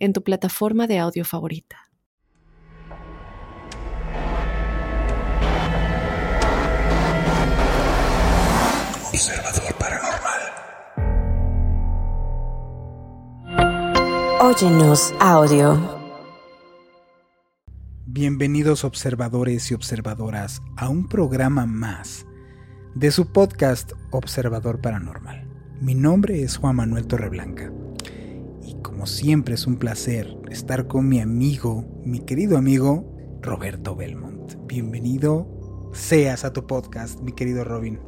en tu plataforma de audio favorita. Observador Paranormal. Óyenos audio. Bienvenidos observadores y observadoras a un programa más de su podcast Observador Paranormal. Mi nombre es Juan Manuel Torreblanca como siempre es un placer estar con mi amigo, mi querido amigo Roberto Belmont. Bienvenido seas a tu podcast, mi querido Robin.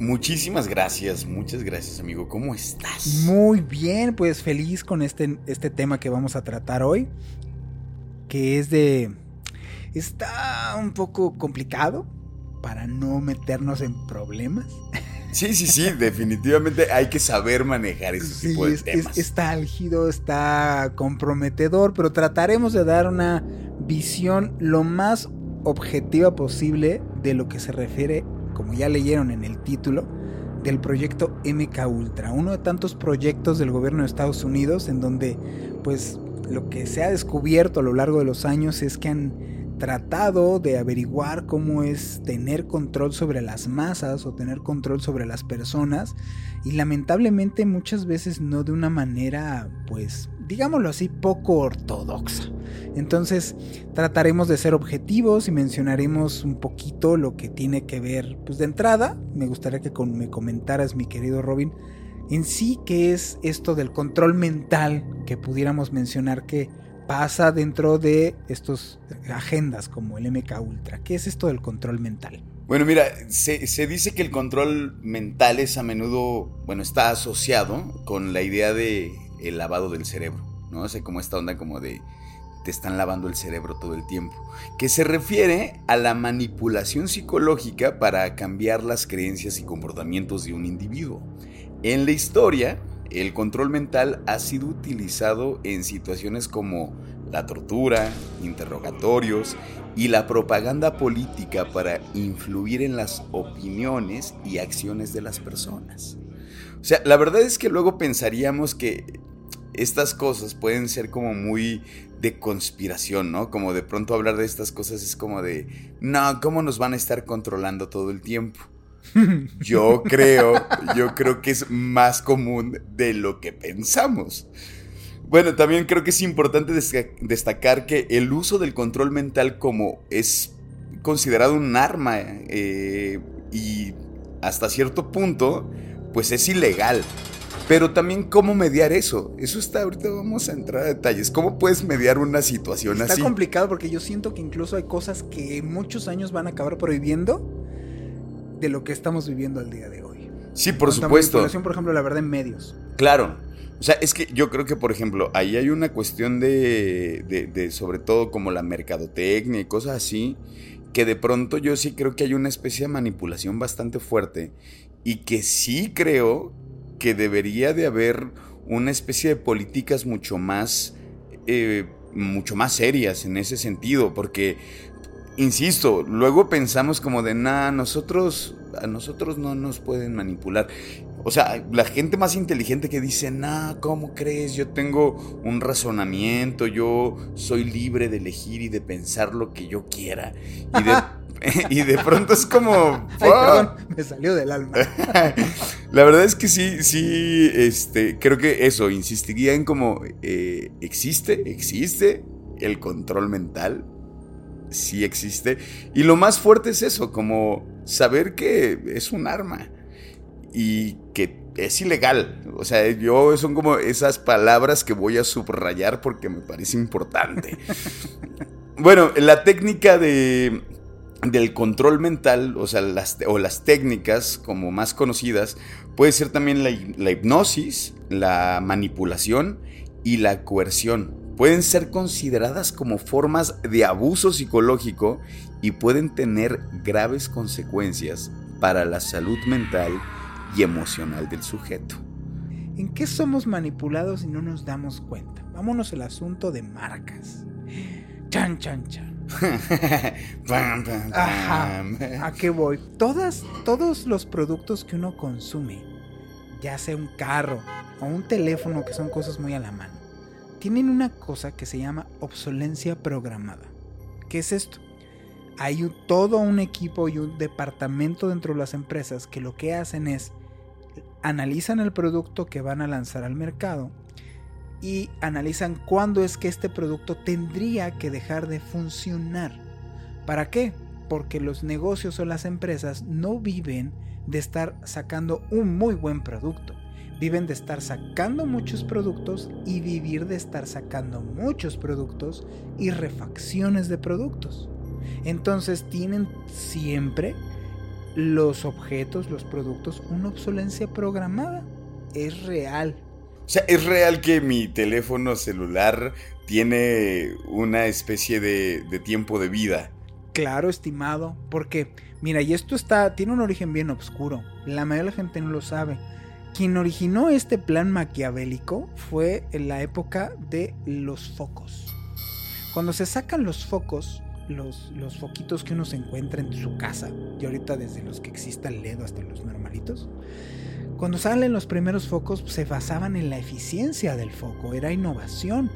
Muchísimas gracias, muchas gracias amigo. ¿Cómo estás? Muy bien, pues feliz con este, este tema que vamos a tratar hoy, que es de... Está un poco complicado para no meternos en problemas. Sí, sí, sí, definitivamente hay que saber manejar ese tipo de es, temas. es- está álgido, está comprometedor, pero trataremos de dar una visión lo más objetiva posible de lo que se refiere, como ya leyeron en el título, del proyecto MK Ultra, uno de tantos proyectos del gobierno de Estados Unidos en donde pues lo que se ha descubierto a lo largo de los años es que han tratado de averiguar cómo es tener control sobre las masas o tener control sobre las personas y lamentablemente muchas veces no de una manera pues digámoslo así poco ortodoxa. Entonces trataremos de ser objetivos y mencionaremos un poquito lo que tiene que ver pues de entrada me gustaría que me comentaras mi querido Robin en sí qué es esto del control mental que pudiéramos mencionar que pasa dentro de estos agendas como el MK Ultra. ¿Qué es esto del control mental? Bueno, mira, se, se dice que el control mental es a menudo, bueno, está asociado con la idea de el lavado del cerebro, ¿no? O sea, como esta onda como de te están lavando el cerebro todo el tiempo, que se refiere a la manipulación psicológica para cambiar las creencias y comportamientos de un individuo. En la historia, el control mental ha sido utilizado en situaciones como la tortura, interrogatorios y la propaganda política para influir en las opiniones y acciones de las personas. O sea, la verdad es que luego pensaríamos que estas cosas pueden ser como muy de conspiración, ¿no? Como de pronto hablar de estas cosas es como de, no, ¿cómo nos van a estar controlando todo el tiempo? Yo creo, yo creo que es más común de lo que pensamos. Bueno, también creo que es importante destacar que el uso del control mental como es considerado un arma eh, y hasta cierto punto, pues es ilegal. Pero también cómo mediar eso. Eso está, ahorita vamos a entrar a detalles. ¿Cómo puedes mediar una situación Está así? complicado porque yo siento que incluso hay cosas que muchos años van a acabar prohibiendo de lo que estamos viviendo al día de hoy. Sí, por Cuanto a supuesto. manipulación, por ejemplo, la verdad en medios. Claro. O sea, es que yo creo que, por ejemplo, ahí hay una cuestión de, de, de sobre todo como la mercadotecnia y cosas así, que de pronto yo sí creo que hay una especie de manipulación bastante fuerte y que sí creo que debería de haber una especie de políticas mucho más, eh, mucho más serias en ese sentido, porque, insisto, luego pensamos como de, nada, nosotros, a nosotros no nos pueden manipular. O sea, la gente más inteligente que dice, nah, ¿cómo crees? Yo tengo un razonamiento, yo soy libre de elegir y de pensar lo que yo quiera. Y de, y de pronto es como... Ay, perdón, me salió del alma. La verdad es que sí, sí, este, creo que eso, insistiría en como, eh, existe, existe el control mental, sí existe, y lo más fuerte es eso, como saber que es un arma y que es ilegal, o sea, yo son como esas palabras que voy a subrayar porque me parece importante. bueno, la técnica de del control mental, o sea, las, o las técnicas como más conocidas, puede ser también la, hi- la hipnosis, la manipulación y la coerción, pueden ser consideradas como formas de abuso psicológico y pueden tener graves consecuencias para la salud mental y emocional del sujeto. ¿En qué somos manipulados y no nos damos cuenta? Vámonos al asunto de marcas. Chan, chan, chan. ¿A qué voy? Todas, todos los productos que uno consume, ya sea un carro o un teléfono, que son cosas muy a la mano, tienen una cosa que se llama obsolencia programada. ¿Qué es esto? Hay todo un equipo y un departamento dentro de las empresas que lo que hacen es analizan el producto que van a lanzar al mercado y analizan cuándo es que este producto tendría que dejar de funcionar. ¿Para qué? Porque los negocios o las empresas no viven de estar sacando un muy buen producto. Viven de estar sacando muchos productos y vivir de estar sacando muchos productos y refacciones de productos. Entonces tienen siempre los objetos, los productos, una obsolencia programada. Es real. O sea, es real que mi teléfono celular tiene una especie de, de tiempo de vida. Claro, estimado, porque mira, y esto está tiene un origen bien oscuro. La mayoría de la gente no lo sabe. Quien originó este plan maquiavélico fue en la época de los focos. Cuando se sacan los focos, los, los foquitos que uno se encuentra en su casa, y ahorita desde los que exista el LED hasta los normalitos, cuando salen los primeros focos se basaban en la eficiencia del foco, era innovación.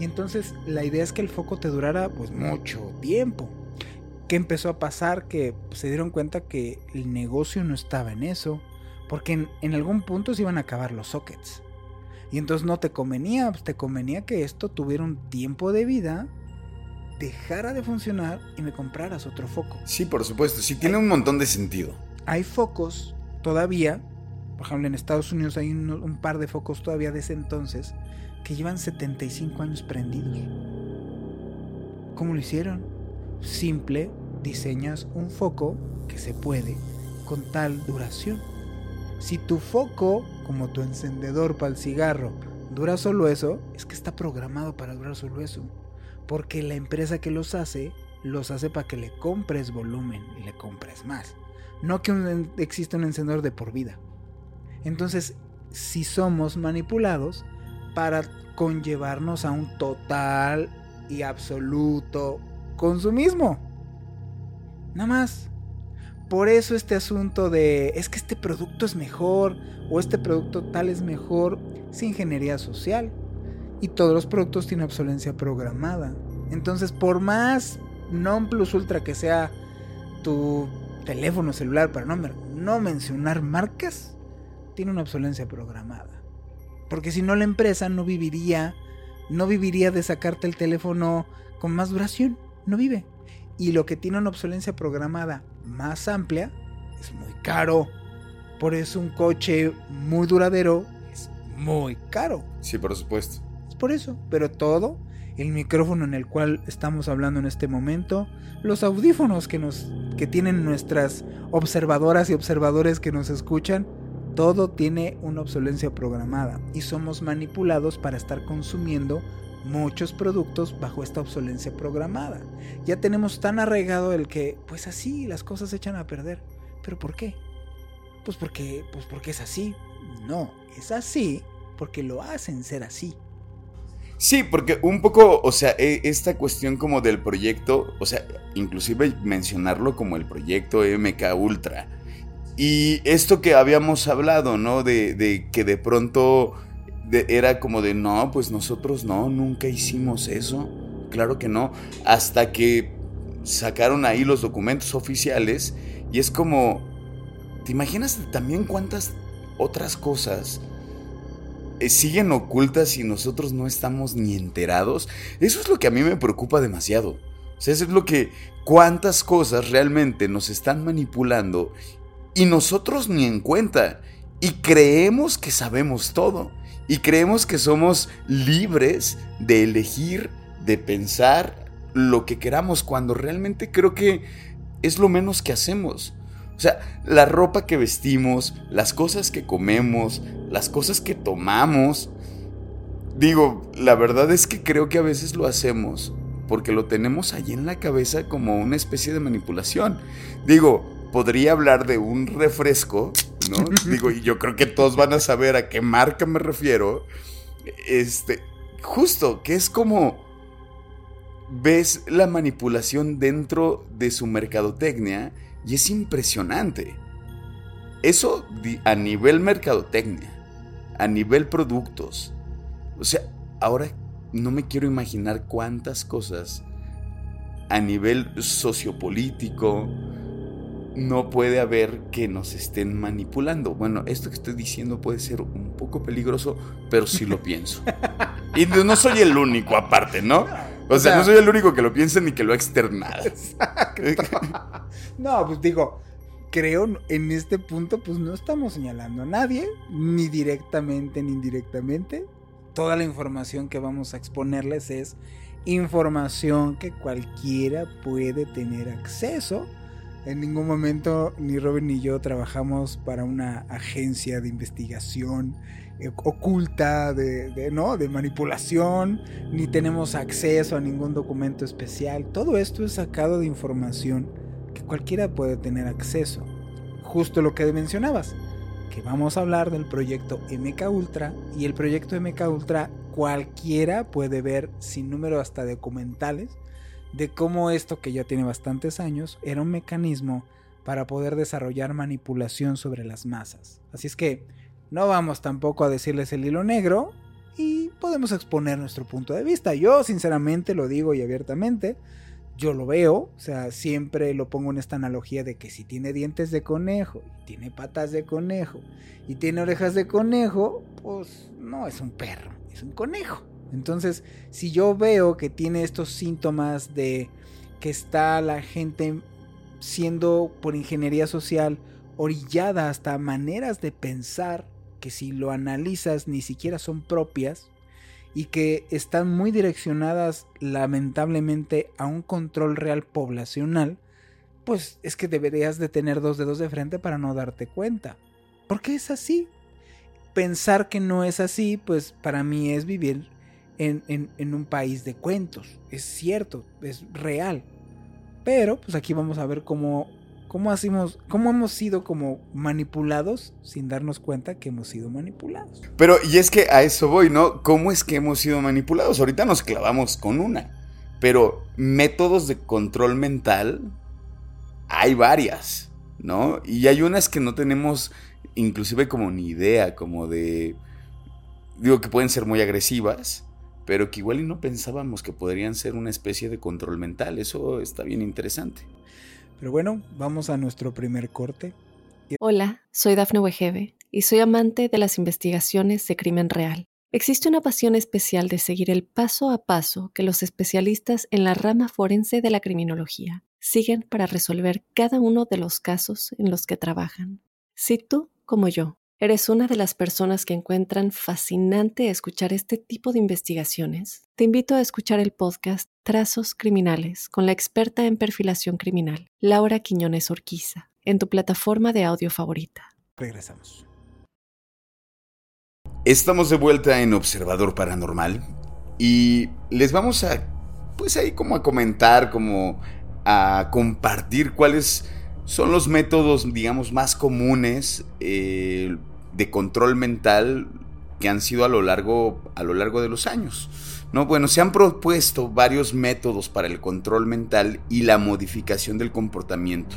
Y entonces la idea es que el foco te durara pues mucho tiempo. ¿Qué empezó a pasar? Que se dieron cuenta que el negocio no estaba en eso, porque en, algún punto se iban a acabar los sockets. Y entonces no te convenía, pues te convenía que esto tuviera un tiempo de vida, dejara de funcionar y me compraras otro foco. Sí, por supuesto, sí tiene un montón de sentido. Hay focos todavía, por ejemplo en Estados Unidos hay un, un par de focos todavía de ese entonces que llevan 75 años prendidos. ¿Cómo lo hicieron? Simple, diseñas un foco que se puede con tal duración. Si tu foco, como tu encendedor para el cigarro, dura solo eso, es que está programado para durar solo eso. Porque la empresa que los hace, los hace para que le compres volumen y le compres más. No que exista un encendedor de por vida. Entonces, si somos manipulados para conllevarnos a un total y absoluto consumismo. Nada más. Por eso este asunto de es que este producto es mejor o este producto tal es mejor es ingeniería social. Y todos los productos tienen obsolencia programada. Entonces, por más non plus ultra que sea tu teléfono celular, para no, no mencionar marcas, tiene una obsolencia programada. Porque si no la empresa no viviría, no viviría de sacarte el teléfono con más duración, no vive. Y lo que tiene una obsolencia programada más amplia es muy caro. Por eso un coche muy duradero es muy caro. Sí, por supuesto. Es por eso, pero todo, el micrófono en el cual estamos hablando en este momento, los audífonos que nos que tienen nuestras observadoras y observadores que nos escuchan, todo tiene una obsolencia programada y somos manipulados para estar consumiendo muchos productos bajo esta obsolencia programada. Ya tenemos tan arraigado el que, pues así, las cosas se echan a perder. ¿Pero por qué? Pues porque, pues porque es así. No, es así porque lo hacen ser así. Sí, porque un poco, o sea, e, esta cuestión como del proyecto, o sea, inclusive mencionarlo como el proyecto MK Ultra y esto que habíamos hablado, ¿no? De, que de pronto era como de, no, pues nosotros no, nunca hicimos eso. Claro que no. Hasta que sacaron ahí los documentos oficiales y es como, ¿te imaginas también cuántas otras cosas eh, siguen ocultas y nosotros no estamos ni enterados? Eso es lo que a mí me preocupa demasiado. O sea, eso es lo que, cuántas cosas realmente nos están manipulando y nosotros ni en cuenta. Y creemos que sabemos todo. Y creemos que somos libres de elegir, de pensar lo que queramos, cuando realmente creo que es lo menos que hacemos. O sea, la ropa que vestimos, las cosas que comemos, las cosas que tomamos, digo, la verdad es que creo que a veces lo hacemos porque lo tenemos allí en la cabeza como una especie de manipulación. Digo, podría hablar de un refresco, Digo, y yo creo que todos van a saber a qué marca me refiero. Este, justo, que es como ves la manipulación dentro de su mercadotecnia y es impresionante. Eso a nivel mercadotecnia, a nivel productos. O sea, ahora no me quiero imaginar cuántas cosas a nivel sociopolítico no puede haber que nos estén manipulando. Bueno, esto que estoy diciendo puede ser un poco peligroso, pero sí lo pienso. Y no soy el único aparte, ¿no? O sea, no soy el único que lo piensa ni que lo ha externado. no, pues digo, creo en este punto, pues no estamos señalando a nadie, ni directamente ni indirectamente. Toda la información que vamos a exponerles es información que cualquiera puede tener acceso. En ningún momento ni Robin ni yo trabajamos para una agencia de investigación eh, oculta de, ¿no? de manipulación, ni tenemos acceso a ningún documento especial. Todo esto es sacado de información que cualquiera puede tener acceso. Justo lo que mencionabas, que vamos a hablar del proyecto MK Ultra y el proyecto MK Ultra cualquiera puede ver sin número hasta documentales de cómo esto que ya tiene bastantes años era un mecanismo para poder desarrollar manipulación sobre las masas. Así es que no vamos tampoco a decirles el hilo negro y podemos exponer nuestro punto de vista. Yo sinceramente lo digo y abiertamente, yo lo veo, o sea, siempre lo pongo en esta analogía de que si tiene dientes de conejo, tiene patas de conejo, y tiene orejas de conejo, pues no es un perro, es un conejo. Entonces, si yo veo que tiene estos síntomas de que está la gente siendo por ingeniería social orillada hasta maneras de pensar que si lo analizas ni siquiera son propias, y que están muy direccionadas lamentablemente a un control real poblacional, pues es que deberías de tener dos dedos de frente para no darte cuenta. Porque es así. Pensar que no es así, pues para mí es vivir en, un país de cuentos. Es cierto, es real. Pero pues aquí vamos a ver cómo ¿Cómo, hacemos, ¿Cómo hemos sido como manipulados sin darnos cuenta que hemos sido manipulados? Pero, y es que a eso voy, ¿no? ¿Cómo es que hemos sido manipulados? Ahorita nos clavamos con una. Pero métodos de control mental hay varias, ¿no? Y hay unas que no tenemos inclusive como ni idea, como de... Digo que pueden ser muy agresivas, pero que igual y no pensábamos que podrían ser una especie de control mental. Eso está bien interesante. Pero bueno, vamos a nuestro primer corte. Hola, soy Dafne Wegebe y soy amante de las investigaciones de crimen real. Existe una pasión especial de seguir el paso a paso que los especialistas en la rama forense de la criminología siguen para resolver cada uno de los casos en los que trabajan. Si tú, como yo, ¿Eres una de las personas que encuentran fascinante escuchar este tipo de investigaciones? Te invito a escuchar el podcast Trazos Criminales con la experta en perfilación criminal, Laura Quiñones Orquiza, en tu plataforma de audio favorita. Regresamos. Estamos de vuelta en Observador Paranormal y les vamos a, pues ahí como a comentar, como a compartir cuáles son los métodos, digamos, más comunes eh, de control mental que han sido a lo largo, a lo largo de los años. ¿no? Bueno, se han propuesto varios métodos para el control mental y la modificación del comportamiento.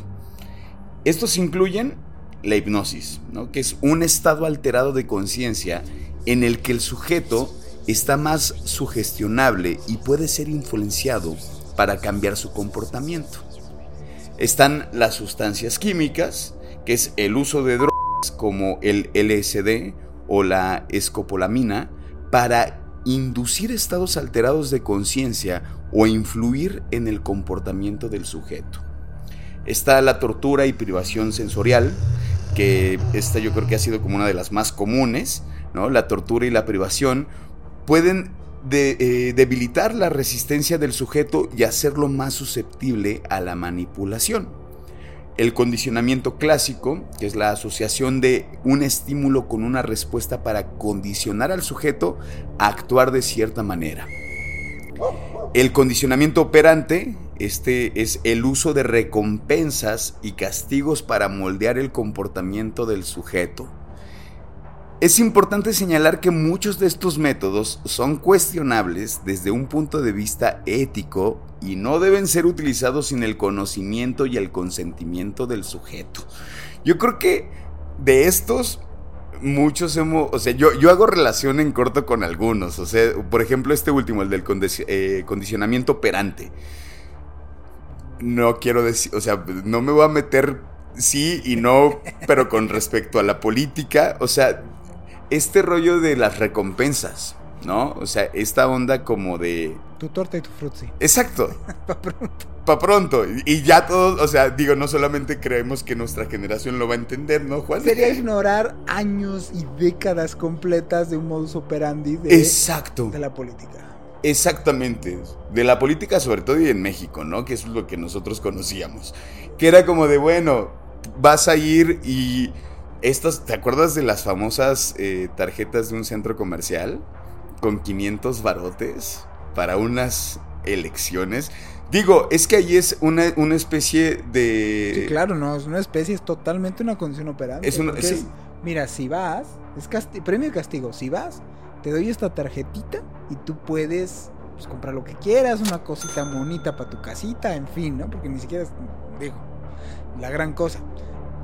Estos incluyen la hipnosis, ¿no? que es un estado alterado de conciencia en el que el sujeto está más sugestionable y puede ser influenciado para cambiar su comportamiento. Están las sustancias químicas, que es el uso de drogas como el LSD o la escopolamina para inducir estados alterados de conciencia o influir en el comportamiento del sujeto. Está la tortura y privación sensorial, que esta yo creo que ha sido como una de las más comunes, ¿no? La tortura y la privación pueden de, eh, debilitar la resistencia del sujeto y hacerlo más susceptible a la manipulación. El condicionamiento clásico, que es la asociación de un estímulo con una respuesta para condicionar al sujeto a actuar de cierta manera. El condicionamiento operante, este es el uso de recompensas y castigos para moldear el comportamiento del sujeto. Es importante señalar que muchos de estos métodos son cuestionables desde un punto de vista ético y no deben ser utilizados sin el conocimiento y el consentimiento del sujeto. Yo creo que de estos muchos hemos, o sea, yo, yo hago relación en corto con algunos, o sea, por ejemplo este último, el del eh, condicionamiento operante. No quiero decir, o sea, no me voy a meter sí y no, pero con respecto a la política, o sea, este rollo de las recompensas, ¿no? O sea, esta onda como de... Tu torta y tu frutzi. Exacto. Pa' pronto. Pa' pronto. Y ya todos, o sea, digo, no solamente creemos que nuestra generación lo va a entender, ¿no, Juan? Sería ignorar años y décadas completas de un modus operandi de, Exacto. de la política. Exactamente. De la política, sobre todo y en México, ¿no? Que es lo que nosotros conocíamos. Que era como de, bueno, vas a ir y estas, ¿te acuerdas de las famosas eh, tarjetas de un centro comercial? Con 500 barotes para unas elecciones. Digo, es que ahí es una, una especie de... Sí, claro, no, es una especie, es totalmente una condición operante. Es una- sí. es, mira, si vas, es casti- premio y castigo, si vas, te doy esta tarjetita y tú puedes pues, comprar lo que quieras, una cosita bonita para tu casita, en fin, ¿no? Porque ni siquiera es, digo, la gran cosa.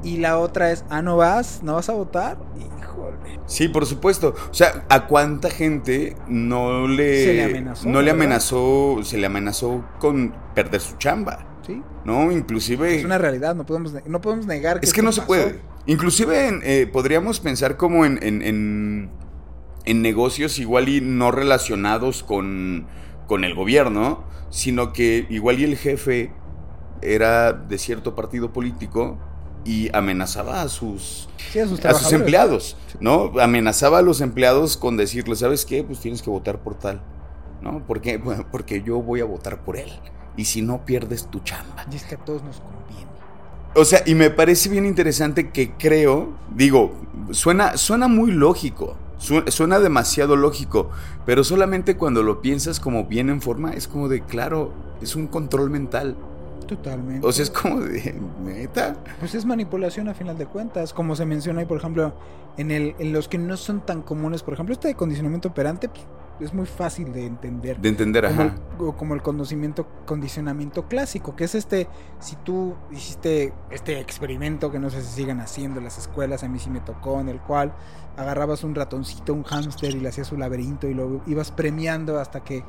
Y la otra es, ah, no vas, no vas a votar, híjole. Sí, por supuesto. O sea, ¿a cuánta gente no le... Se le amenazó, No le amenazó, se le amenazó con perder su chamba, ¿Sí? ¿no? Inclusive... Es una realidad, no podemos, no podemos negar que Es que no se puede. Inclusive en, eh, podríamos pensar como en, en, en- en negocios igual y no relacionados con, con el gobierno, sino que igual y el jefe era de cierto partido político y amenazaba a sus, Sí, a sus, a sus trabajadores. empleados, ¿no? Amenazaba a los empleados con decirles, ¿sabes qué? Pues tienes que votar por tal, ¿no? ¿Por qué? Bueno, porque yo voy a votar por él. Y si no, pierdes tu chamba. Y es que a todos nos conviene. O sea, y me parece bien interesante que creo, digo, suena, suena muy lógico, su- suena demasiado lógico, pero solamente cuando lo piensas como bien en forma, es como de, claro, es un control mental. Totalmente. O sea, es como de, neta. Pues es manipulación a final de cuentas, como se menciona ahí, por ejemplo, en, el, en los que no son tan comunes, por ejemplo, este de condicionamiento operante pues, es muy fácil de entender. De entender, como, el, ajá. o como el condicionamiento, condicionamiento clásico, que es este, si tú hiciste este experimento que no sé si sigan haciendo en las escuelas, a mí sí me tocó, en el cual agarrabas un ratoncito, un hámster y le hacías un laberinto y lo ibas premiando hasta que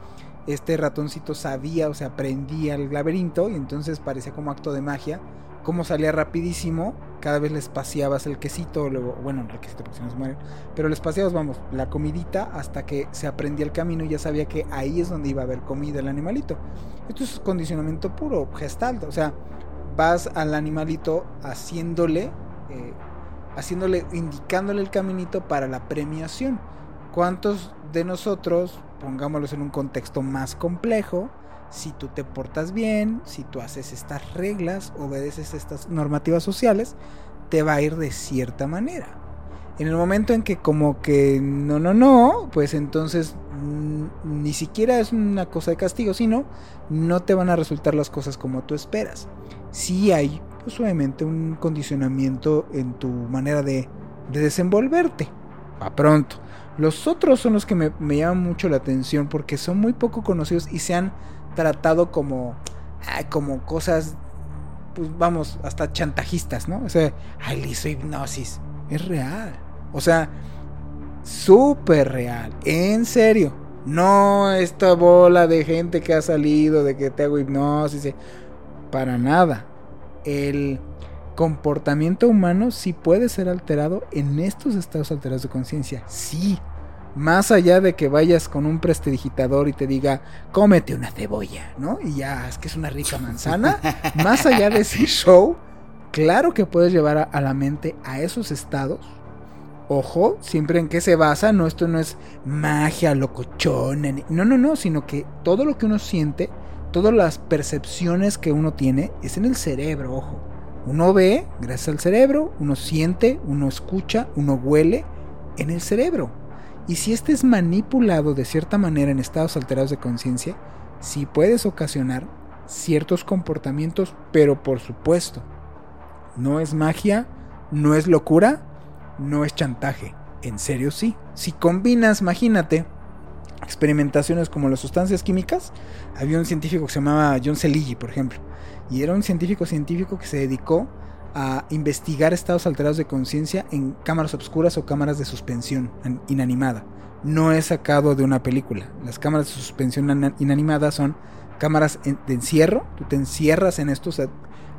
este ratoncito sabía o sea, aprendía el laberinto y entonces parecía como acto de magia, como salía rapidísimo, cada vez le espaciabas el quesito, luego, bueno, el quesito porque si no se mueren, pero le espaciabas, vamos, la comidita hasta que se aprendía el camino y ya sabía que ahí es donde iba a haber comida el animalito. Esto es condicionamiento puro, gestalt, o sea, vas al animalito haciéndole, eh, haciéndole, indicándole el caminito para la premiación. ¿Cuántos de nosotros, pongámoslos en un contexto más complejo, si tú te portas bien, si tú haces estas reglas, obedeces estas normativas sociales, te va a ir de cierta manera. En el momento en que como que no, no, no, pues entonces mm, ni siquiera es una cosa de castigo, sino no te van a resultar las cosas como tú esperas. Sí hay, pues obviamente, un condicionamiento en tu manera de, de desenvolverte. A pronto. Los otros son los que me, me llaman mucho la atención porque son muy poco conocidos y se han tratado como, como cosas, pues vamos, hasta chantajistas, ¿no? O sea, ay, le hizo hipnosis. Es real. O sea, súper real. En serio. No esta bola de gente que ha salido de que te hago hipnosis. eh, Para nada. El comportamiento humano sí puede ser alterado en estos estados alterados de conciencia. Sí. Más allá de que vayas con un prestidigitador y te diga, cómete una cebolla, ¿no? Y ya, es que es una rica manzana. más allá de ese show, claro que puedes llevar a, a la mente a esos estados. Ojo, siempre en qué se basa, no, esto no es magia, locochona, no, no, no, sino que todo lo que uno siente, todas las percepciones que uno tiene, es en el cerebro, ojo. Uno ve gracias al cerebro, uno siente, uno escucha, uno huele en el cerebro. Y si este es manipulado de cierta manera en estados alterados de conciencia, sí puedes ocasionar ciertos comportamientos, pero por supuesto, no es magia, no es locura, no es chantaje. En serio sí. Si combinas, imagínate, experimentaciones como las sustancias químicas, había un científico que se llamaba John Celigi, por ejemplo, y era un científico científico que se dedicó a investigar estados alterados de conciencia en cámaras obscuras o cámaras de suspensión inanimada. No es sacado de una película. Las cámaras de suspensión inanimada son cámaras de encierro. Tú te encierras en esto,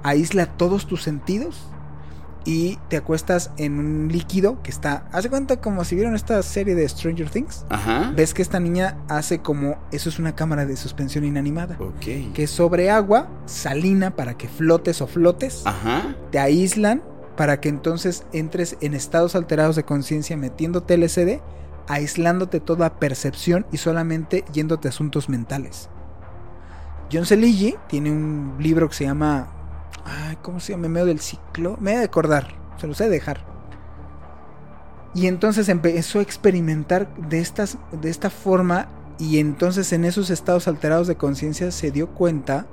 aísla todos tus sentidos y te acuestas en un líquido que está. Hace cuenta como si vieron esta serie de Stranger Things. Ajá. Ves que esta niña hace como. Eso es una cámara de suspensión inanimada. Ok. Que sobre agua, salina para que flotes o flotes. Ajá. Te aíslan para que entonces entres en estados alterados de conciencia metiéndote LCD, aislándote toda percepción y solamente yéndote a asuntos mentales. John Celigi tiene un libro que se llama Ay, ¿cómo se llama? medio del ciclo. Me voy a acordar. Se lo sé dejar. Y entonces empezó a experimentar de, estas, de esta forma. Y entonces en esos estados alterados de conciencia se dio cuenta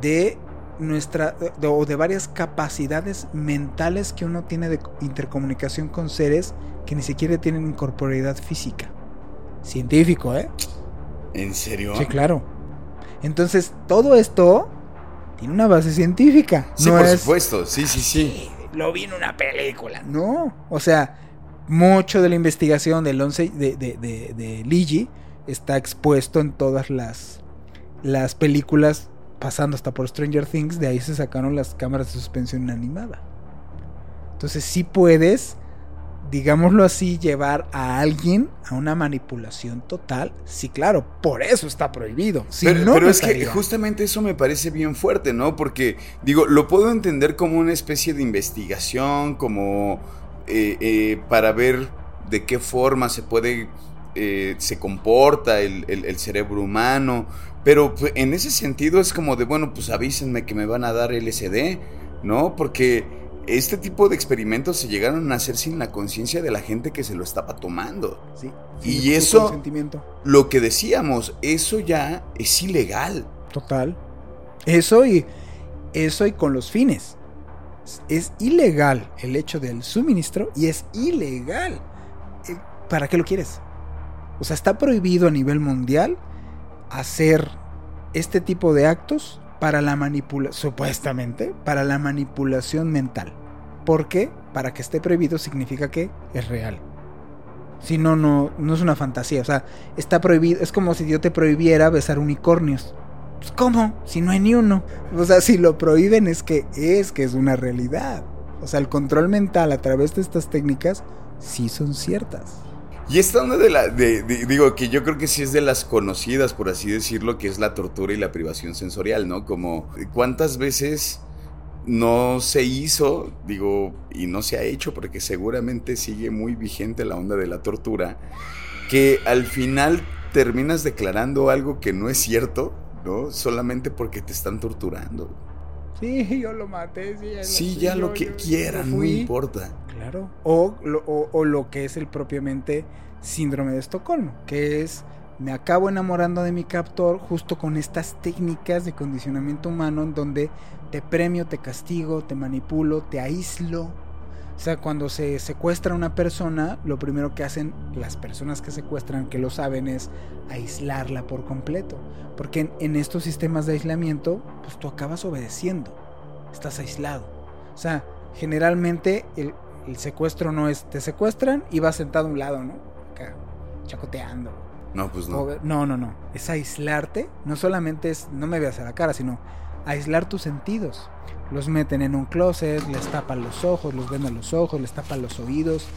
de nuestra o de varias capacidades mentales que uno tiene de intercomunicación con seres que ni siquiera tienen incorporeidad física. Científico, ¿eh? ¿En serio? Sí, claro. Entonces, todo esto tiene una base científica. Sí, por supuesto, sí, sí, sí. Lo vi en una película. No, o sea, mucho de la investigación del 11 de, de, de, Ligi está expuesto en todas las, las películas, pasando hasta por Stranger Things, de ahí se sacaron las cámaras de suspensión inanimada. Entonces sí puedes digámoslo así, llevar a alguien a una manipulación total, sí, claro, por eso está prohibido. pero, es que justamente eso me parece bien fuerte, ¿no? Porque, digo, lo puedo entender como una especie de investigación, como eh, eh, para ver de qué forma se puede, eh, se comporta el, el cerebro humano. Pero pues, en ese sentido es como de, bueno, pues avísenme que me van a dar LSD, ¿no? Porque este tipo de experimentos se llegaron a hacer sin la conciencia de la gente que se lo estaba tomando. Sí. Y eso, lo que decíamos, eso ya es ilegal. Total. Eso y eso y con los fines. Es ilegal el hecho del suministro y es ilegal. Eh, ¿Para qué lo quieres? O sea, está prohibido a nivel mundial hacer este tipo de actos para la manipulación, supuestamente, para la manipulación mental. ¿Por qué? Para que esté prohibido significa que es real. Si no, no, no es una fantasía. O sea, está prohibido. Es como si yo te prohibiera besar unicornios. Pues, ¿Cómo? Si no hay ni uno. O sea, si lo prohíben es que es que es una realidad. O sea, el control mental a través de estas técnicas sí son ciertas. Y esta una de la. digo, que yo creo que sí es de las conocidas, por así decirlo, que es la tortura y la privación sensorial, ¿no? Como, ¿cuántas veces no se hizo, digo, y no se ha hecho, porque seguramente sigue muy vigente la onda de la tortura, que al final terminas declarando algo que no es cierto, ¿no? Solamente porque te están torturando. Sí, yo lo maté. Sí, ya, lo, que quieran, no importa. Claro. O, lo que es el propiamente síndrome de Estocolmo, que es me acabo enamorando de mi captor justo con estas técnicas de condicionamiento humano en donde te premio, te castigo, te manipulo, te aíslo. O sea, cuando se secuestra una persona, lo primero que hacen las personas que secuestran, que lo saben, es aislarla por completo. Porque en, estos sistemas de aislamiento, pues tú acabas obedeciendo. Estás aislado. O sea, generalmente el, el secuestro no es, te secuestran y vas sentado a un lado, ¿no? Acá, chacoteando. No, pues no. No, no, no. Es aislarte. No solamente es, no me veas a la cara, sino aislar tus sentidos. Los meten en un closet, les tapan los ojos, los vendan los ojos, les tapan los oídos.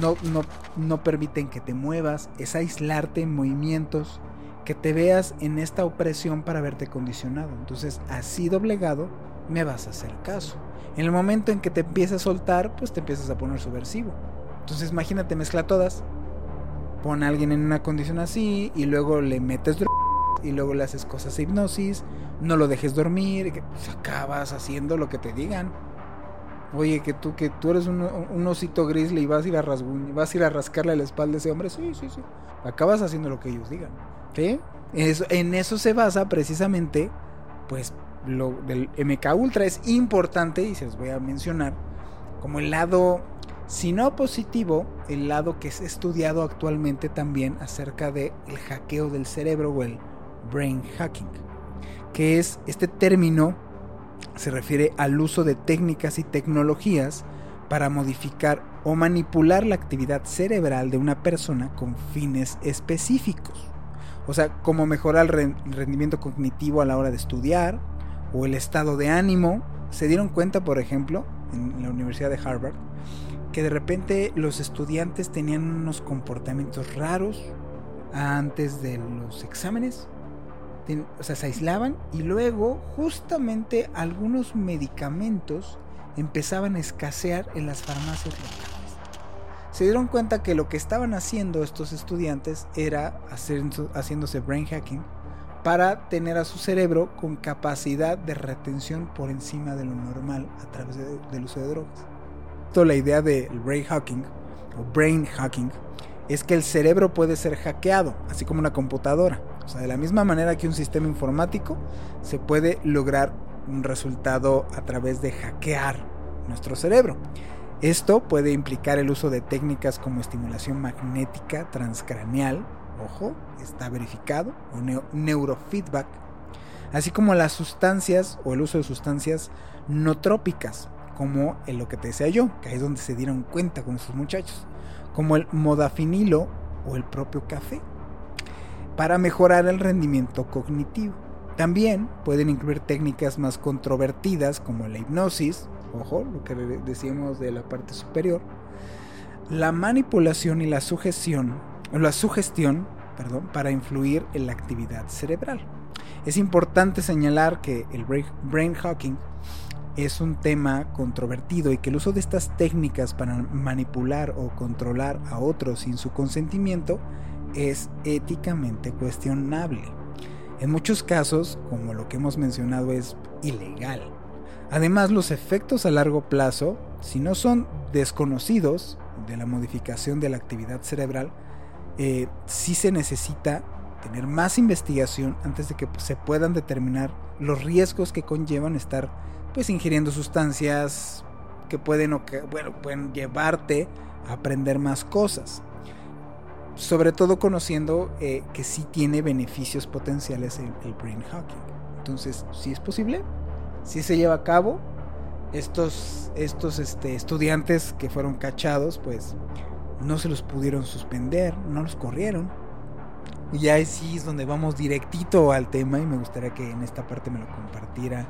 No, no, no permiten que te muevas. Es aislarte en movimientos. Que te veas en esta opresión para verte condicionado. Entonces, así doblegado, me vas a hacer caso. En el momento en que te empiezas a soltar, pues te empiezas a poner subversivo. Entonces imagínate, mezcla todas. Pon a alguien en una condición así y luego le metes y luego le haces cosas de hipnosis, no lo dejes dormir, pues acabas haciendo lo que te digan. Oye, que tú, que tú eres un, osito grizzly y vas a ir a rasguñ, vas a ir a rascarle la espalda a ese hombre. Sí, sí, sí. Acabas haciendo lo que ellos digan. ¿Sí? En eso se basa precisamente, pues, lo del MK Ultra es importante y se los voy a mencionar como el lado, si no positivo, el lado que es estudiado actualmente también acerca del el hackeo del cerebro o el brain hacking, que es este término se refiere al uso de técnicas y tecnologías para modificar o manipular la actividad cerebral de una persona con fines específicos. O sea, como mejorar el rendimiento cognitivo a la hora de estudiar o el estado de ánimo. Se dieron cuenta, por ejemplo, en la Universidad de Harvard, que de repente los estudiantes tenían unos comportamientos raros antes de los exámenes o sea, se aislaban y luego justamente algunos medicamentos empezaban a escasear en las farmacias locales. Se dieron cuenta que lo que estaban haciendo estos estudiantes era hacer, haciéndose brain hacking para tener a su cerebro con capacidad de retención por encima de lo normal a través del uso de drogas. Toda la idea del brain hacking brain hacking es que el cerebro puede ser hackeado, así como una computadora. O sea, de la misma manera que un sistema informático se puede lograr un resultado a través de hackear nuestro cerebro. Esto puede implicar el uso de técnicas como estimulación magnética transcraneal, ojo, está verificado, o neurofeedback, así como las sustancias o el uso de sustancias no trópicas, como en lo que te decía yo, que ahí es donde se dieron cuenta con sus muchachos, como el modafinilo o el propio café para mejorar el rendimiento cognitivo. También pueden incluir técnicas más controvertidas como la hipnosis, ojo, lo que decíamos de la parte superior, la manipulación y la sugestión, la sugestión, perdón, para influir en la actividad cerebral. Es importante señalar que el brain hacking es un tema controvertido y que el uso de estas técnicas para manipular o controlar a otros sin su consentimiento es éticamente cuestionable. En muchos casos, como lo que hemos mencionado, es ilegal. Además, los efectos a largo plazo, si no son desconocidos de la modificación de la actividad cerebral, eh, sí se necesita tener más investigación antes de que se puedan determinar los riesgos que conllevan estar pues ingiriendo sustancias que pueden, o que, bueno, pueden llevarte a aprender más cosas sobre todo conociendo eh, que sí tiene beneficios potenciales el, brain hacking. Entonces, si es posible, si se lleva a cabo, estos, estos este, estudiantes que fueron cachados, pues no se los pudieron suspender, no los corrieron. Y ya sí es donde vamos directito al tema y me gustaría que en esta parte me lo compartiera,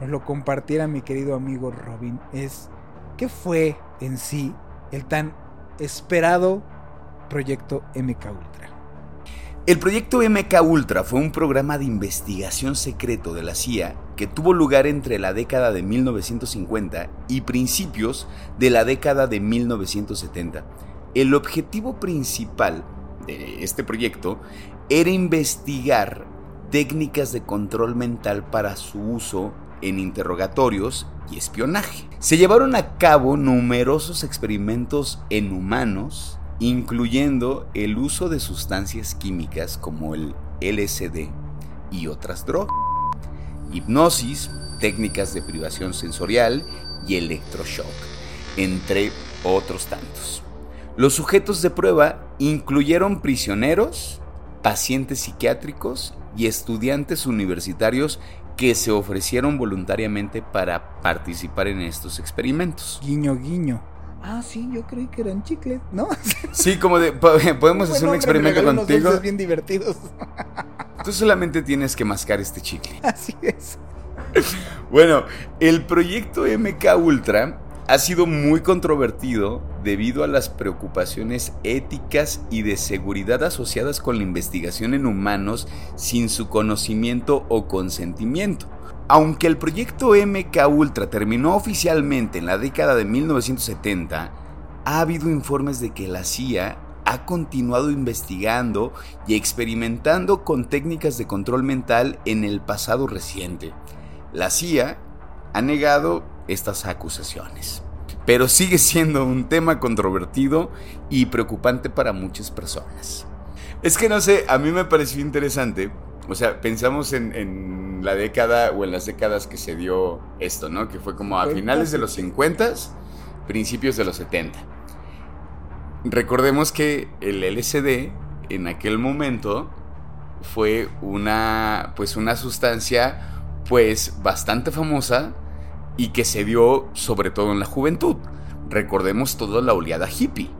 nos lo compartiera mi querido amigo Robin. Es, ¿qué fue en sí el tan esperado proyecto MK Ultra. El proyecto MK Ultra fue un programa de investigación secreto de la CIA que tuvo lugar entre la década de 1950 y principios de la década de 1970. El objetivo principal de este proyecto era investigar técnicas de control mental para su uso en interrogatorios y espionaje. Se llevaron a cabo numerosos experimentos en humanos, incluyendo el uso de sustancias químicas como el LSD y otras drogas, hipnosis, técnicas de privación sensorial y electroshock, entre otros tantos. Los sujetos de prueba incluyeron prisioneros, pacientes psiquiátricos y estudiantes universitarios que se ofrecieron voluntariamente para participar en estos experimentos. Guiño, guiño ah, sí, yo creí que eran chicles, ¿no? Sí, como de, podemos hacer un experimento contigo. Unos bien divertidos. Tú solamente tienes que mascar este chicle. Así es. Bueno, el proyecto MK Ultra ha sido muy controvertido debido a las preocupaciones éticas y de seguridad asociadas con la investigación en humanos sin su conocimiento o consentimiento. Aunque el proyecto MK Ultra terminó oficialmente en la década de 1970, ha habido informes de que la CIA ha continuado investigando y experimentando con técnicas de control mental en el pasado reciente. La CIA ha negado estas acusaciones. Pero sigue siendo un tema controvertido y preocupante para muchas personas. Es que no sé, a mí me pareció interesante. O sea, pensamos en, la década o en las décadas que se dio esto, ¿no? Que fue como a finales de los 50, principios de los 70. Recordemos que el LSD en aquel momento fue una pues una sustancia pues bastante famosa y que se dio sobre todo en la juventud. Recordemos toda la oleada hippie.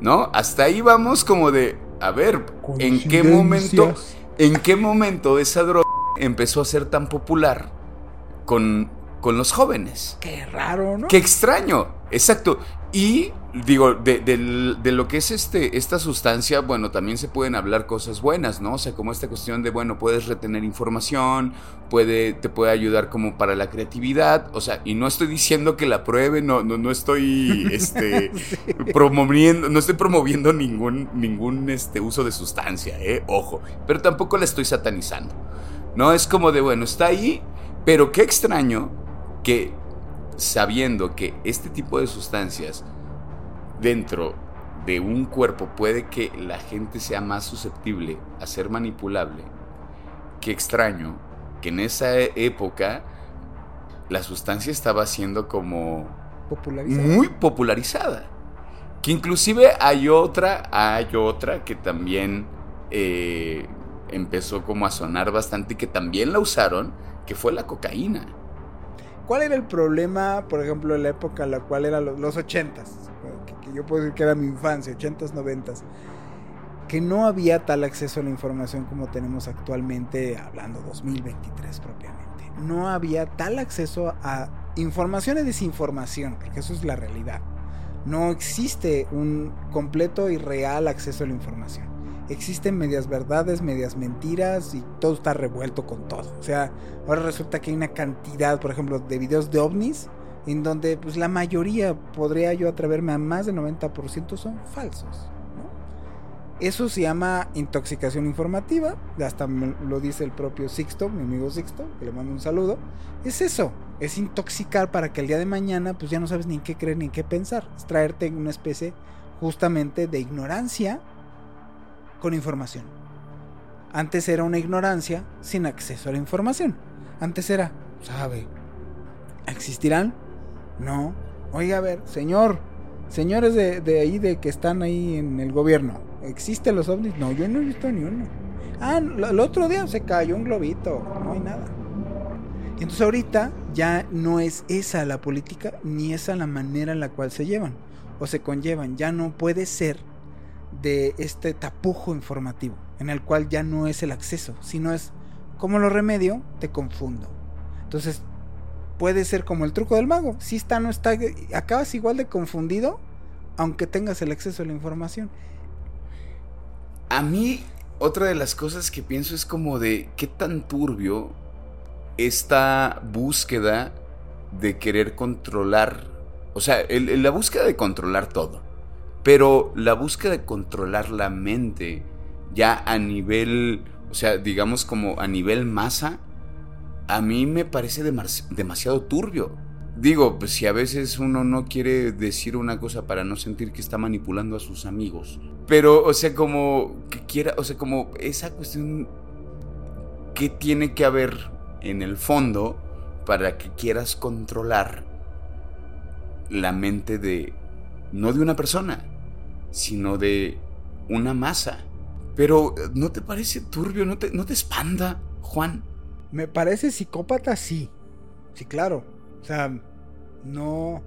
¿No? Hasta ahí vamos como de, a ver, ¿en qué momento en qué momento esa droga empezó a ser tan popular con con los jóvenes? Qué raro, ¿no? Qué extraño. Exacto. Y digo, de, lo que es este, esta sustancia, bueno, también se pueden hablar cosas buenas, ¿no? O sea, como esta cuestión de, bueno, puedes retener información, puede, te puede ayudar como para la creatividad, o sea, y no estoy diciendo que la pruebe, no, no, no estoy este, promoviendo, no estoy promoviendo ningún, ningún este, uso de sustancia, ¿eh? Ojo, pero tampoco la estoy satanizando, ¿no? Es como de, bueno, está ahí, pero qué extraño que sabiendo que este tipo de sustancias dentro de un cuerpo puede que la gente sea más susceptible a ser manipulable, qué extraño que en esa época la sustancia estaba siendo como muy popularizada. Que inclusive hay otra, hay otra que también eh, empezó como a sonar bastante y que también la usaron, que fue la cocaína. ¿Cuál era el problema, por ejemplo, en la época en la cual eran los, los 80 que, yo puedo decir que era mi infancia, 80s, 90s? Que no había tal acceso a la información como tenemos actualmente, hablando 2023 propiamente. No había tal acceso a información y desinformación, porque eso es la realidad. No existe un completo y real acceso a la información existen medias verdades, medias mentiras y todo está revuelto con todo. O sea, ahora resulta que hay una cantidad, por ejemplo, de videos de ovnis en donde pues la mayoría, podría yo atreverme a más del 90% son falsos. Eso se llama intoxicación informativa, hasta lo dice el propio Sixto, mi amigo Sixto, que le mando un saludo. Es eso, es intoxicar para que el día de mañana pues ya no sabes ni en qué creer ni en qué pensar. Es traerte una especie justamente de ignorancia con información. Antes era una ignorancia sin acceso a la información. Antes era, ¿sabe? ¿Existirán? No. Oiga, a ver, señor, señores de, ahí, de que están ahí en el gobierno, ¿existen los ovnis? No, yo no he visto ni uno. Ah, el otro día se cayó un globito, no hay nada. Entonces ahorita ya no es esa la política, ni esa la manera en la cual se llevan o se conllevan. Ya no puede ser de este tapujo informativo, en el cual ya no es el acceso, sino es como lo remedio, te confundo. Entonces, puede ser como el truco del mago, si está, no está, acabas igual de confundido, aunque tengas el acceso a la información. A mí, otra de las cosas que pienso es como de qué tan turbio esta búsqueda de querer controlar, o sea, la búsqueda de controlar todo pero la búsqueda de controlar la mente ya a nivel, o sea, digamos como a nivel masa, a mí me parece demasiado turbio. Digo, pues si a veces uno no quiere decir una cosa para no sentir que está manipulando a sus amigos. Pero, o sea, como que quiera, o sea, como esa cuestión que tiene que haber en el fondo para que quieras controlar la mente de, no de una persona, sino de una masa. Pero, ¿no te parece turbio? ¿No te, no te espanta, Juan? Me parece psicópata, sí. Sí, claro. O sea, no,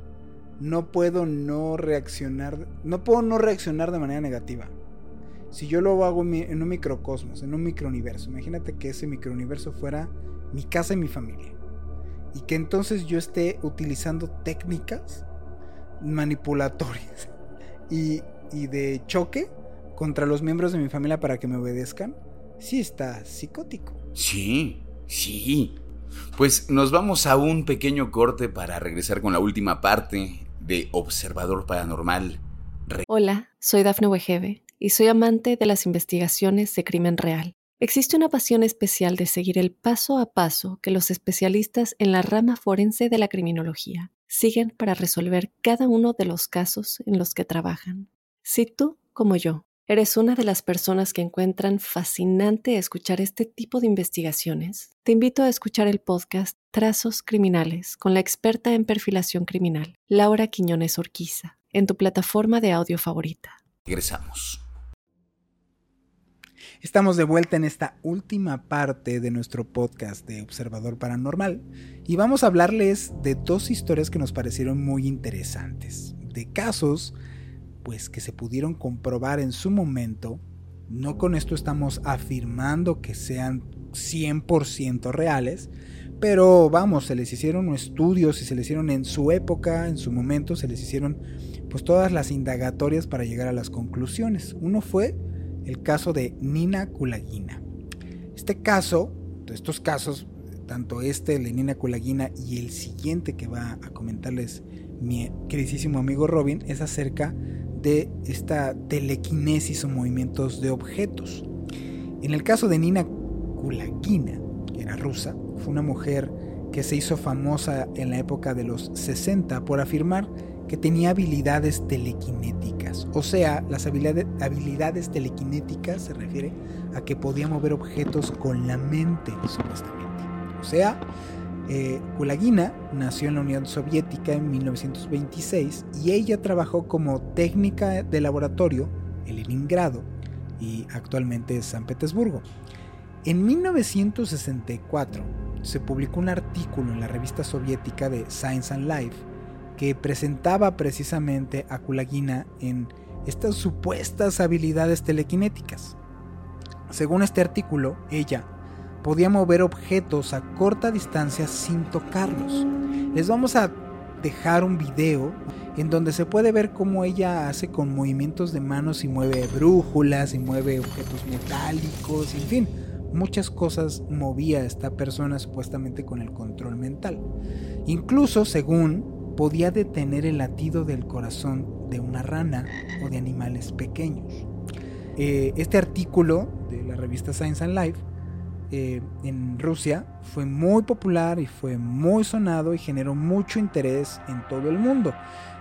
no puedo no reaccionar. No puedo no reaccionar de manera negativa. Si yo lo hago en un microcosmos, en un microuniverso, imagínate que ese microuniverso fuera mi casa y mi familia. Y que entonces yo esté utilizando técnicas manipulatorias y y de choque contra los miembros de mi familia para que me obedezcan, sí está psicótico. Sí, sí. Pues nos vamos a un pequeño corte para regresar con la última parte de Observador Paranormal. Hola, soy Dafne Wegebe y soy amante de las investigaciones de crimen real Existe una pasión especial de seguir el paso a paso que los especialistas en la rama forense de la criminología siguen para resolver cada uno de los casos en los que trabajan. Si tú, como yo, ¿Eres una de las personas que encuentran fascinante escuchar este tipo de investigaciones? Te invito a escuchar el podcast Trazos Criminales con la experta en perfilación criminal, Laura Quiñones Orquiza, en tu plataforma de audio favorita. Regresamos. Estamos de vuelta en esta última parte de nuestro podcast de Observador Paranormal y vamos a hablarles de dos historias que nos parecieron muy interesantes, de casos pues que se pudieron comprobar en su momento. No con esto estamos afirmando que sean 100% reales, pero vamos, se les hicieron estudios y se les hicieron en su época, en su momento, se les hicieron pues todas las indagatorias para llegar a las conclusiones. Uno fue el caso de Nina Kulagina. Este caso, estos casos, tanto este de Nina Kulagina y el siguiente que va a comentarles mi queridísimo amigo Robin, es acerca de esta telequinesis o movimientos de objetos. En el caso de Nina Kulagina, que era rusa, fue una mujer que se hizo famosa en la época de los 60 por afirmar que tenía habilidades telequinéticas. O sea, las habilidades telequinéticas se refiere a que podía mover objetos con la mente, supuestamente. O sea, eh, Kulagina nació en la Unión Soviética en 1926 y ella trabajó como técnica de laboratorio en Leningrado y actualmente en San Petersburgo. En 1964 se publicó un artículo en la revista soviética de Science and Life que presentaba precisamente a Kulagina en estas supuestas habilidades telequinéticas. Según este artículo, ella podía mover objetos a corta distancia sin tocarlos. Les vamos a dejar un video en donde se puede ver cómo ella hace con movimientos de manos y mueve brújulas y mueve objetos metálicos, en fin, muchas cosas movía esta persona supuestamente con el control mental. Incluso, según, podía detener el latido del corazón de una rana o de animales pequeños. Eh, este artículo de la revista Science and Life eh, en Rusia fue muy popular y fue muy sonado y generó mucho interés en todo el mundo.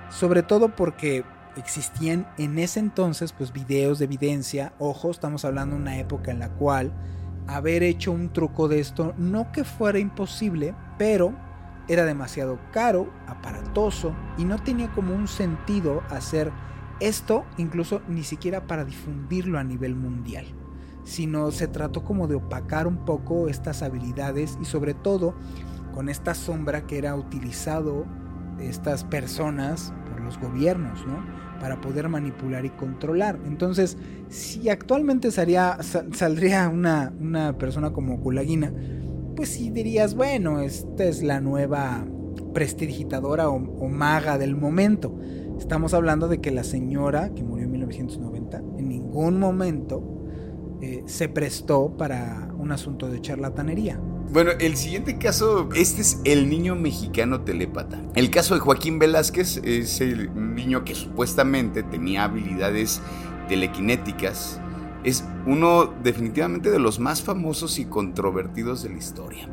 Sobre todo porque existían en ese entonces pues videos de evidencia. Ojo, estamos hablando de una época en la cual haber hecho un truco de esto no que fuera imposible, pero era demasiado caro, aparatoso y no tenía como un sentido hacer esto incluso ni siquiera para difundirlo a nivel mundial sino se trató como de opacar un poco estas habilidades y sobre todo con esta sombra que era utilizado estas personas por los gobiernos, ¿no? Para poder manipular y controlar. Entonces, si actualmente saldría una, una persona como Kulagina, pues sí dirías, bueno, esta es la nueva prestidigitadora o, o maga del momento. Estamos hablando de que la señora que murió en 1990 en ningún momento eh, se prestó para un asunto de charlatanería. Bueno, el siguiente caso, este es el niño mexicano telépata. El caso de Joaquín Velázquez es el niño que supuestamente tenía habilidades telequinéticas. Es uno definitivamente de los más famosos y controvertidos de la historia.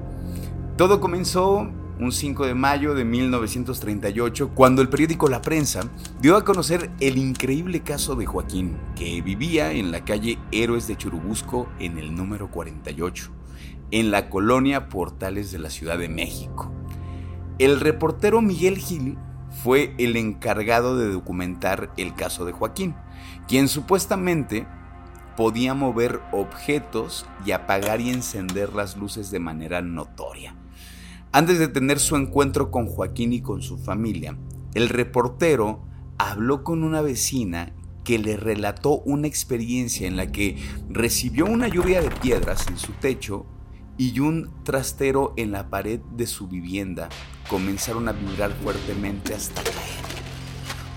Todo comenzó un 5 de mayo de 1938, cuando el periódico La Prensa dio a conocer el increíble caso de Joaquín, que vivía en la calle Héroes de Churubusco en el número 48, en la colonia Portales de la Ciudad de México. El reportero Miguel Gil fue el encargado de documentar el caso de Joaquín, quien supuestamente podía mover objetos y apagar y encender las luces de manera notoria. Antes de tener su encuentro con Joaquín y con su familia, el reportero habló con una vecina que le relató una experiencia en la que recibió una lluvia de piedras en su techo y un trastero en la pared de su vivienda comenzaron a vibrar fuertemente hasta caer.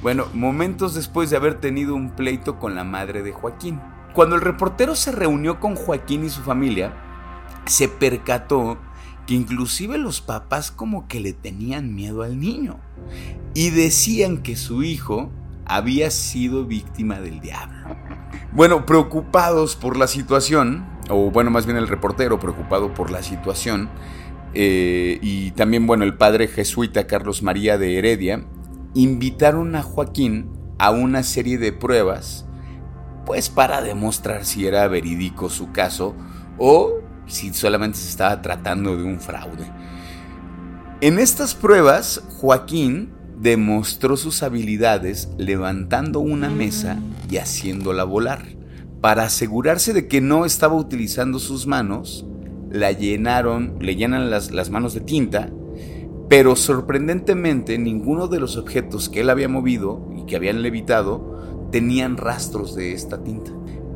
Bueno, momentos después de haber tenido un pleito con la madre de Joaquín. Cuando el reportero se reunió con Joaquín y su familia, se percató que inclusive los papás como que le tenían miedo al niño y decían que su hijo había sido víctima del diablo. Bueno, preocupados por la situación, o bueno, más bien el reportero preocupado por la situación, eh, y también, bueno, el padre jesuita Carlos María de Heredia, invitaron a Joaquín a una serie de pruebas, pues para demostrar si era verídico su caso o si solamente se estaba tratando de un fraude. En estas pruebas, Joaquín demostró sus habilidades levantando una mesa y haciéndola volar. Para asegurarse de que no estaba utilizando sus manos, la llenaron, le llenan las, las manos de tinta, pero sorprendentemente ninguno de los objetos que él había movido y que habían levitado tenían rastros de esta tinta.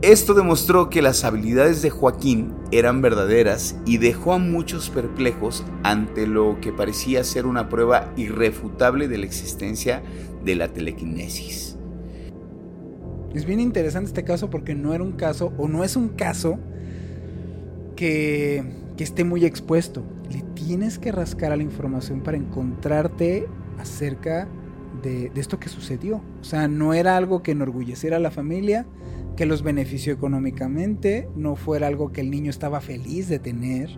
Esto demostró que las habilidades de Joaquín eran verdaderas y dejó a muchos perplejos ante lo que parecía ser una prueba irrefutable de la existencia de la telequinesis. Es bien interesante este caso porque no era un caso, o no es un caso que, esté muy expuesto. Le tienes que rascar a la información para encontrarte acerca de, de esto que sucedió. O sea, no era algo que enorgulleciera a la familia, que los benefició económicamente, no fuera algo que el niño estaba feliz de tener,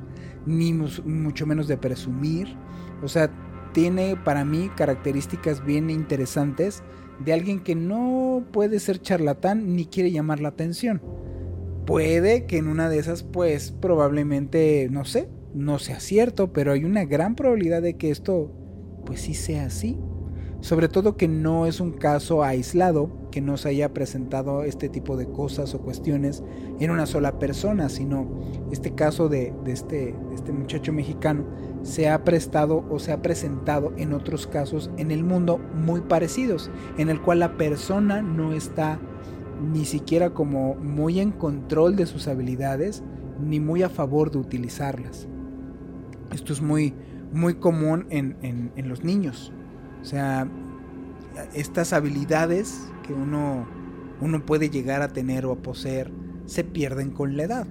ni mucho menos de presumir. O sea, tiene para mí características bien interesantes de alguien que no puede ser charlatán ni quiere llamar la atención. Puede que en una de esas, pues probablemente, no sé, no sea cierto, pero hay una gran probabilidad de que esto, pues sí sea así. Sobre todo que no es un caso aislado, que no se haya presentado este tipo de cosas o cuestiones en una sola persona, sino este caso de, este, este muchacho mexicano se ha prestado o se ha presentado en otros casos en el mundo muy parecidos, en el cual la persona no está ni siquiera como muy en control de sus habilidades, ni muy a favor de utilizarlas. Esto es muy, muy común en, en los niños. O sea, estas habilidades que uno, uno puede llegar a tener o a poseer se pierden con la edad.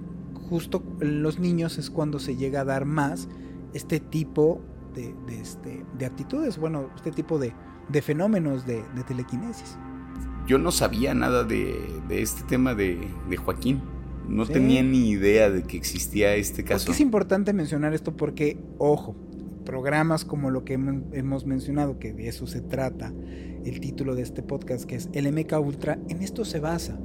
Justo en los niños es cuando se llega a dar más este tipo de, este, de actitudes, bueno, este tipo de, fenómenos de, telequinesis. Yo no sabía nada de, este tema de, Joaquín. No tenía ni idea de que existía este caso. Es importante mencionar esto porque, ojo, programas como lo que hemos mencionado, que de eso se trata el título de este podcast, que es el MK Ultra, en esto se basa.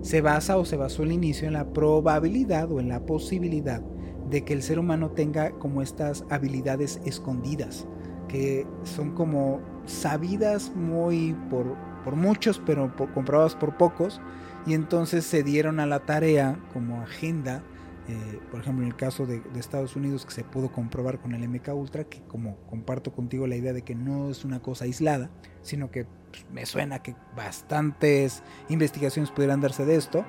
Se basa o se basó el inicio en la probabilidad o en la posibilidad de que el ser humano tenga como estas habilidades escondidas, que son como sabidas muy por, por muchos, pero comprobadas por pocos, y entonces se dieron a la tarea como agenda eh, por ejemplo, en el caso de, Estados Unidos, que se pudo comprobar con el MK Ultra, que como comparto contigo la idea de que no es una cosa aislada, sino que pues, me suena que bastantes investigaciones pudieran darse de esto,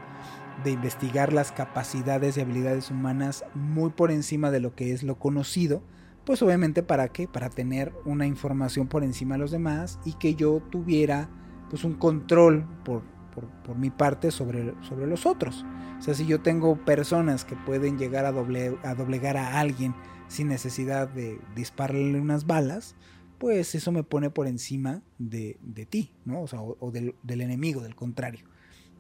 de investigar las capacidades y habilidades humanas muy por encima de lo que es lo conocido, pues obviamente para qué? Para tener una información por encima de los demás y que yo tuviera pues un control por por, mi parte sobre, sobre los otros. O sea, si yo tengo personas que pueden llegar a, a doblegar a alguien sin necesidad de dispararle unas balas, pues eso me pone por encima de, ti, ¿no? O, del, del, enemigo, del contrario.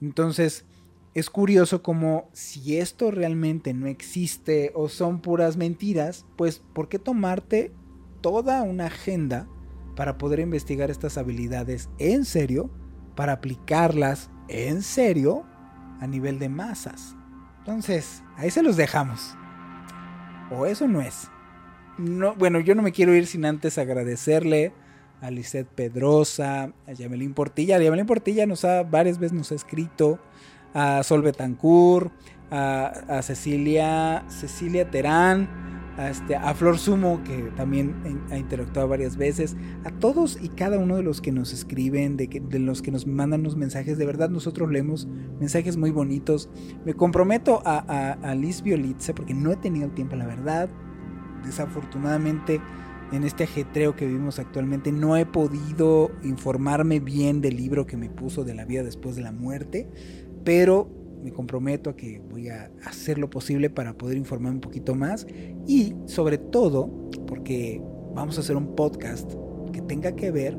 Entonces, es curioso como si esto realmente no existe o son puras mentiras, pues ¿por qué tomarte toda una agenda para poder investigar estas habilidades en serio? Para aplicarlas en serio a nivel de masas. Entonces, ahí se los dejamos. O eso no es. No, bueno, yo no me quiero ir sin antes agradecerle a Lisette Pedrosa, a Yamelín Portilla. Yamelín Portilla nos ha varias veces nos ha escrito, a Sol Betancourt, a, a Cecilia, Cecilia Terán, a, este, a Flor Sumo, que también ha interactuado varias veces, a todos y cada uno de los que nos escriben, de, los que nos mandan los mensajes, de verdad nosotros leemos mensajes muy bonitos. Me comprometo a, a, Liz Violitza, porque no he tenido tiempo, la verdad, desafortunadamente en este ajetreo que vivimos actualmente no he podido informarme bien del libro que me puso de la vida después de la muerte, pero me comprometo a que voy a hacer lo posible para poder informar un poquito más y sobre todo porque vamos a hacer un podcast que tenga que ver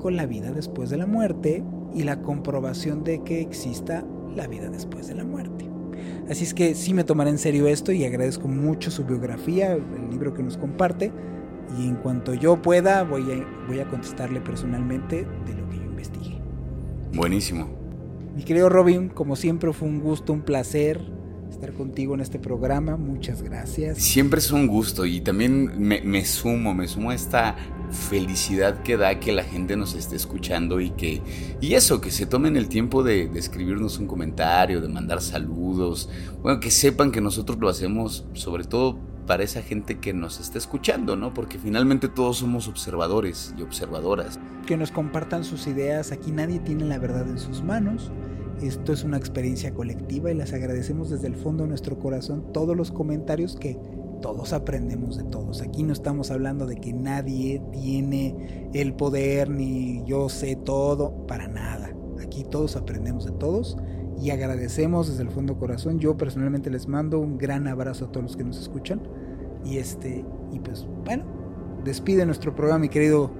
con la vida después de la muerte y la comprobación de que exista la vida después de la muerte. Así es que sí me tomaré en serio esto y agradezco mucho su biografía, el libro que nos comparte. Y en cuanto yo pueda, voy a, voy a contestarle personalmente de lo que yo investigue. Buenísimo. Mi querido Robin, como siempre fue un gusto, un placer estar contigo en este programa. Muchas gracias. Siempre es un gusto y también me, sumo, me sumo a esta felicidad que da que la gente nos esté escuchando y que y eso, que se tomen el tiempo de, de escribirnos un comentario, de mandar saludos, bueno, que sepan que nosotros lo hacemos sobre todo para esa gente que nos está escuchando, ¿no? Porque finalmente todos somos observadores y observadoras. Que nos compartan sus ideas, aquí nadie tiene la verdad en sus manos. Esto es una experiencia colectiva y les agradecemos desde el fondo de nuestro corazón todos los comentarios que todos aprendemos de todos. Aquí no estamos hablando de que nadie tiene el poder ni yo sé todo, para nada. Aquí todos aprendemos de todos y agradecemos desde el fondo corazón. Yo personalmente les mando un gran abrazo a todos los que nos escuchan. Y este, y pues bueno, despide nuestro programa, mi querido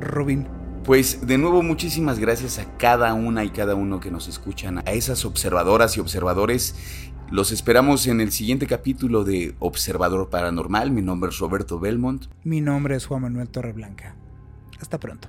Robin. Pues de nuevo muchísimas gracias a cada una y cada uno que nos escuchan, a esas observadoras y observadores. Los esperamos en el siguiente capítulo de Observador Paranormal. Mi nombre es Roberto Belmont. Mi nombre es Juan Manuel Torreblanca. Hasta pronto.